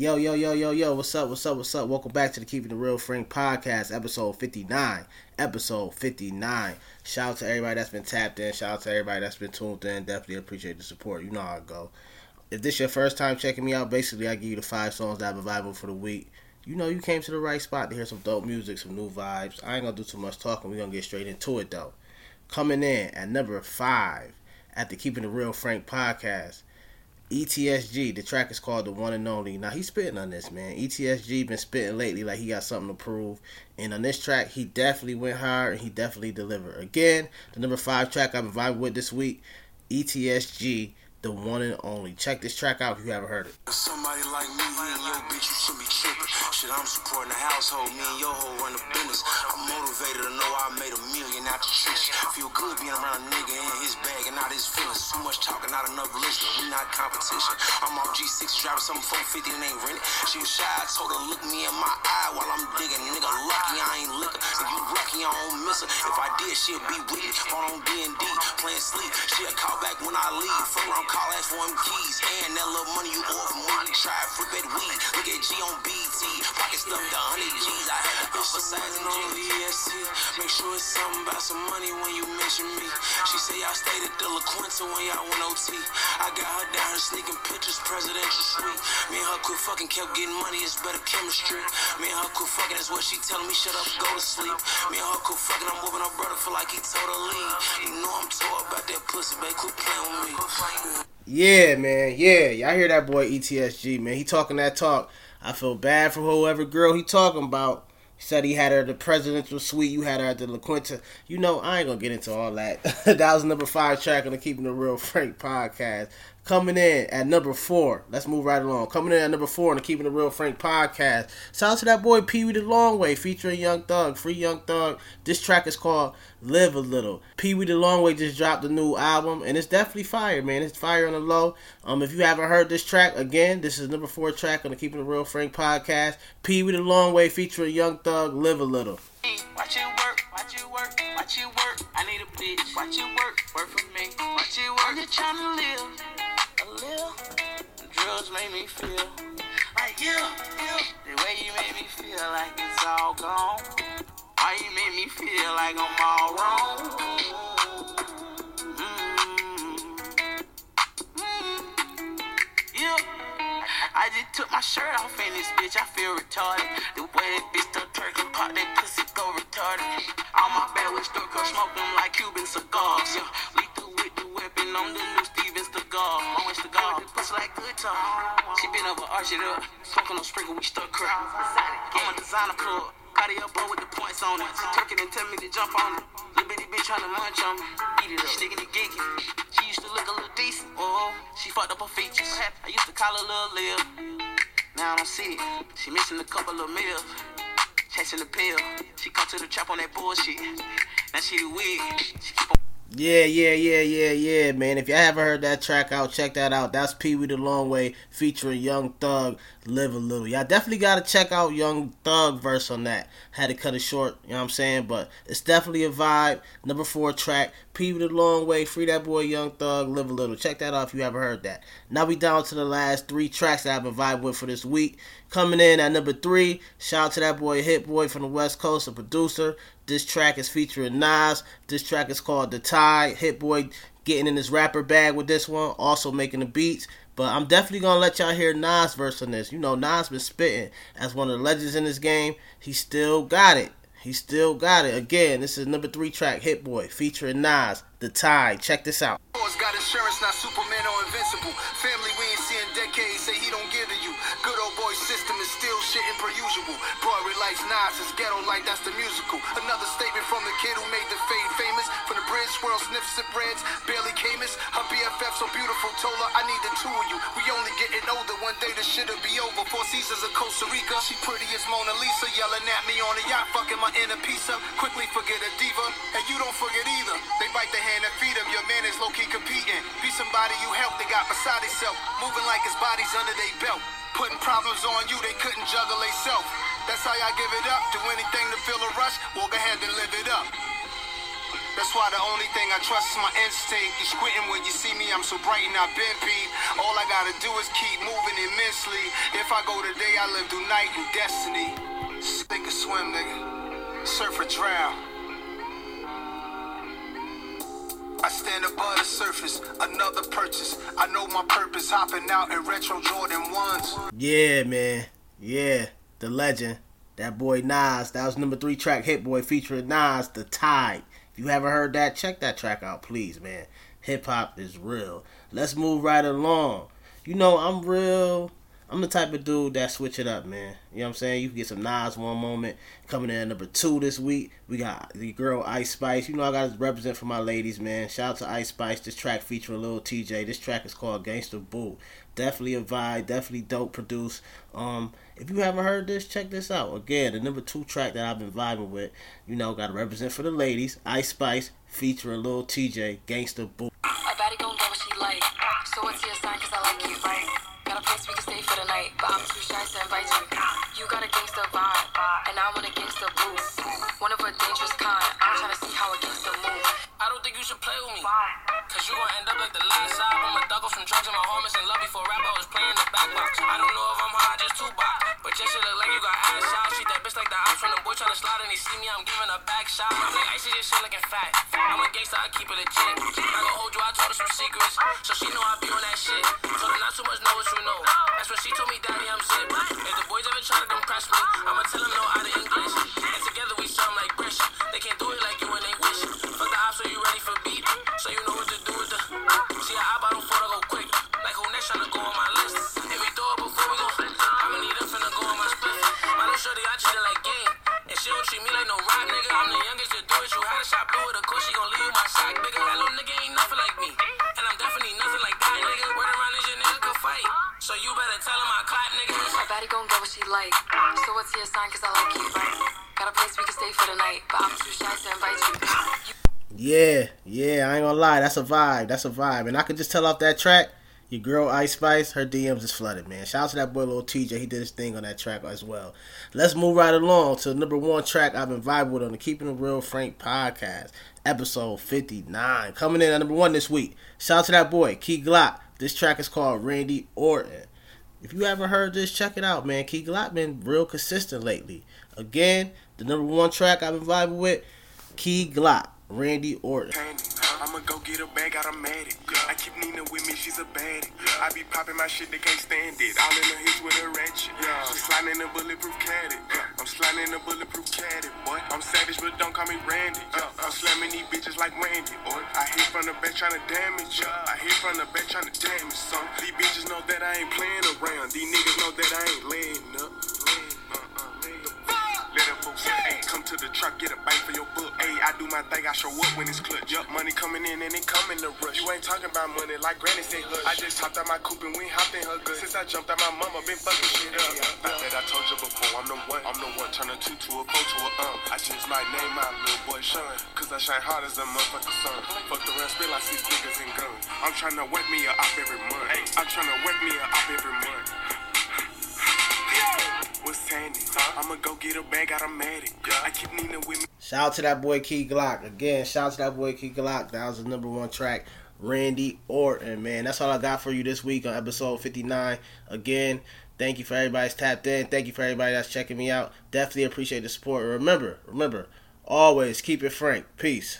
Yo, yo, yo, yo, yo, what's up, what's up, what's up? Welcome back to the Keeping It Real Frank podcast, episode 59. Episode 59. Shout out to everybody that's been tapped in. Shout out to everybody that's been tuned in. Definitely appreciate the support. You know how I go. If this your first time checking me out, basically I give you the five songs that I've been vibing for the week. You know you came to the right spot to hear some dope music, some new vibes. I ain't gonna do too much talking. We're gonna get straight into it though. Coming in at number five at the Keeping It Real Frank podcast ETSG, the track is called The One and Only. Now he's spitting on this, man. ETSG been spitting lately like he got something to prove. And on this track, he definitely went hard and he definitely delivered. Again, the number five track I've been vibing with this week, ETSG, The One and Only. Check this track out if you haven't heard it. Somebody like me, your bitch, you should be tripping. Shit, I'm supporting the household, me and your hoe run the business. I'm out the. Feel good being around a nigga in his bag and not his feelings. Too much talking, not enough listening. We not competition. I'm off G6 driving something 450 and ain't rented. She was shy, I told her look me in my eye while I'm digging. Nigga lucky I ain't liquor. If you lucky I don't miss her. If I did, she'll be with me. On D&D, playing sleep. She'll call back when I leave. Fuck around, call ask for them keys. And that little money you owe from money. Try flip that weed. Look at G on BT. Pocket stuffed the 100 G's. I had to emphasize in GSC. Make sure it's something about some money when you mention me. She say y'all stayed at the La Quinta when y'all went OT. I got her down here sneaking pictures, presidential suite. Me and her quit fucking, kept getting money, it's better chemistry. Me and her quit fucking, that's what she telling me, shut up, go to sleep. Me and her quit fucking, I'm whooping her brother, feel like he told her leave. You know I'm tore about that pussy, babe, quit playing with me. Yeah, man. Yeah, y'all hear that boy ETSG, man. He talking that talk. I feel bad for whoever girl he talking about. Said he had her at the presidential suite. You had her at the La Quinta. You know, I ain't gonna get into all that. that was number five track on the Keeping It Real Frank podcast. Coming in at number four. Let's move right along. Coming in at number four on the Keeping It Real Frank podcast. Shout out to that boy Pee Wee the Long Way featuring Young Thug. Free Young Thug. This track is called Live a Little. Pee Wee the Long Way just dropped a new album and it's definitely fire, man. It's fire on the low. Um, if you haven't heard this track, again, this is number four track on the Keeping It Real Frank podcast. Pee Wee the Long Way featuring Young Thug. Live a Little. Watch it work, watch it work, watch it work. I need a bitch. Watch it work, work for me. Watch it work. I'm just trying to live little. Drugs make me feel like you, you. The way you make me feel like it's all gone. Why you make me feel like I'm all wrong? Mm. Mm. Yeah. I just took my shirt off in this bitch, I feel retarded. The way that bitch stuck turkey pop, that pussy go retarded. On my back with stuck up, smoke them like arch it up. Smoking no sprinkle, we stuck her. I'm a designer plug. Cardi up boy with the points on it. Turkey and tell me to jump on it. Little bitty bitch tryna munch on me. Eat it up. Sticking it geeky. She used to look a little decent. Oh, she fucked up her features. I used to call her Lil Liv. Now I don't see it. She missing a couple of meals. Chasing the pill. She come to the trap on that bullshit. Now she the wig. She keep on Yeah, yeah, yeah, yeah, yeah, man. If you haven't heard that track out, check that out. That's Pee Wee the Long Way featuring Young Thug, Live a Little. Y'all definitely gotta check out Young Thug verse on that. Had to cut it short, you know what I'm saying? But it's definitely a vibe. Number four track, Pee Wee the Long Way, free that boy Young Thug, Live a Little. Check that out if you haven't heard that. Now we down to the last three tracks that I've been vibing with for this week. Coming in at number three, shout out to that boy Hit Boy from the West Coast, a producer. This track is featuring Nas. This track is called The Tide. Hit Boy getting in his rapper bag with this one, also making the beats. But I'm definitely gonna let y'all hear Nas verse on this. You know, Nas been spitting as one of the legends in this game. He still got it. He still got it. Again, this is number three track, Hit Boy, featuring Nas, The Tide. Check this out. Got insurance, not Superman or invincible. Family we ain't decades, say he don't give is still shitting per usual. Broadway lights, Nas is ghetto like that's the musical. Another statement from the kid who made the fade famous. From the bridge, swirl, sniff, sip breads, barely Camus. Her BFF so beautiful, told her I need the two of you. We only getting older, one day this shit'll be over. Four seasons of Costa Rica, she pretty as Mona Lisa, yelling at me on a yacht, fucking my inner up. Quickly forget a diva, and you don't forget either. They bite the hand and feed him, your man is low key competing. Be somebody you help, they got beside himself, Moving like his body's under their belt. Putting problems on you, they couldn't juggle they self. That's how y'all give it up. Do anything to feel a rush, walk ahead and live it up. That's why the only thing I trust is my instinct. You squinting when you see me, I'm so bright and I've been beat. All I gotta do is keep moving immensely. If I go today, I live through night and destiny. Sink or swim, nigga. Surf or drown. I stand above the surface, another purchase. I know my purpose, hopping out in retro Jordan 1s. Yeah, man. Yeah, the legend. That boy Nas. That was number three track, Hit Boy, featuring Nas, The Tide. If you haven't heard that, check that track out, please, man. Hip hop is real. Let's move right along. You know, I'm real. I'm the type of dude that switch it up, man. You know what I'm saying? You can get some Nas one moment. Coming in at number two this week, we got the girl Ice Spice. You know I got to represent for my ladies, man. Shout out to Ice Spice. This track featuring Lil Tjay. This track is called Gangsta Boo. Definitely a vibe. Definitely dope produced. Um, if you haven't heard this, check this out. Again, the number two track that I've been vibing with. You know, got to represent for the ladies. Ice Spice featuring Lil Tjay. Gangsta Boo. A baddie gon' what she like. So your I like you. Got a we can stay for the night. But I'm too shy to invite you. You got a gangsta vibe. And I want a gangsta boo. One of a dangerous kind. I'm trying to see how a gangsta move. I don't think you should play with me. Cause you gon' end up like the last album. A thug off from drugs and my homies in love before rap. I was playing the back box. I don't know if I'm hard, just two box. But your shit look like you got ass shot. Treat that bitch like the ops from the boy tryna slide and they see me. I'm giving a back shot. I'm like, icy, this shit looking fat. I'm a gangster, I keep it legit. I gon' hold you, I told her some secrets. So she know I be on that shit. Told her not too much, know what you know. That's when she told me, Daddy, I'm zip. If the boys ever try to come crash me, I'ma tell them no out of English. And together we sound like British. They can't do it like you and they wish. Fuck the ops, so you ready for beat? So you know So you better tell him I clap nigga. A baddie gon' get what she like. So what's your sign? Cause I like you. Got a place we can stay for the night. But I'm too shy to invite you. you Yeah, yeah, I ain't gonna lie, that's a vibe. That's a vibe. And I could just tell off that track, your girl Ice Spice, her DMs is flooded, man. Shout out to that boy Lil Tjay, he did his thing on that track as well. Let's move right along to the number one track I've been vibing with on the Keeping It Real Frank podcast, episode 59. Coming in at number one this week. Shout out to that boy, Key Glock. This track is called Randy Orton. If you haven't heard this, check it out, man. Key Glock been real consistent lately. Again, the number one track I've been vibing with, Key Glock, Randy Orton. Uh, I'ma go get a bag, automatic. I keep Nina with me, she's a baddie. I be popping my shit, they can't stand it. All in the hits with a ratchet. She sliding in a bulletproof caddy. I'm sliding in a bulletproof caddy, boy. I'm savage, but don't call me Randy. Uh, I'm slamming these bitches like Randy, boy. I hit from the back trying to damage, I hit from the back trying to damage some. These bitches know that I ain't playing around. These niggas know that I ain't laying up. I think I show up when it's clutch. Yup, money coming in and it come in the rush. You ain't talking about money like granny said hush. I just hopped out my coupe and we hopped in her good. Since I jumped out my mama, been fucking shit up. I bet I told you before, I'm the one. I'm the one, turn a two to a four to a um. I changed my name, my little boy Sean. Cause I shine hard as a motherfucker sun. Fuck the rest, spill like six niggas and guns. I'm trying to wet me a op every month. Hey, I'm trying to wet me a op every month. What's? I'ma go get a bag automatic. I keep Nina with me. Shout out to that boy Key Glock. Again, shout out to that boy Key Glock. That was the number one track. Randy Orton, man. That's all I got for you this week on episode 59. Again, thank you for everybody's tapped in. Thank you for everybody that's checking me out. Definitely appreciate the support. Remember, remember, always keep it frank. Peace.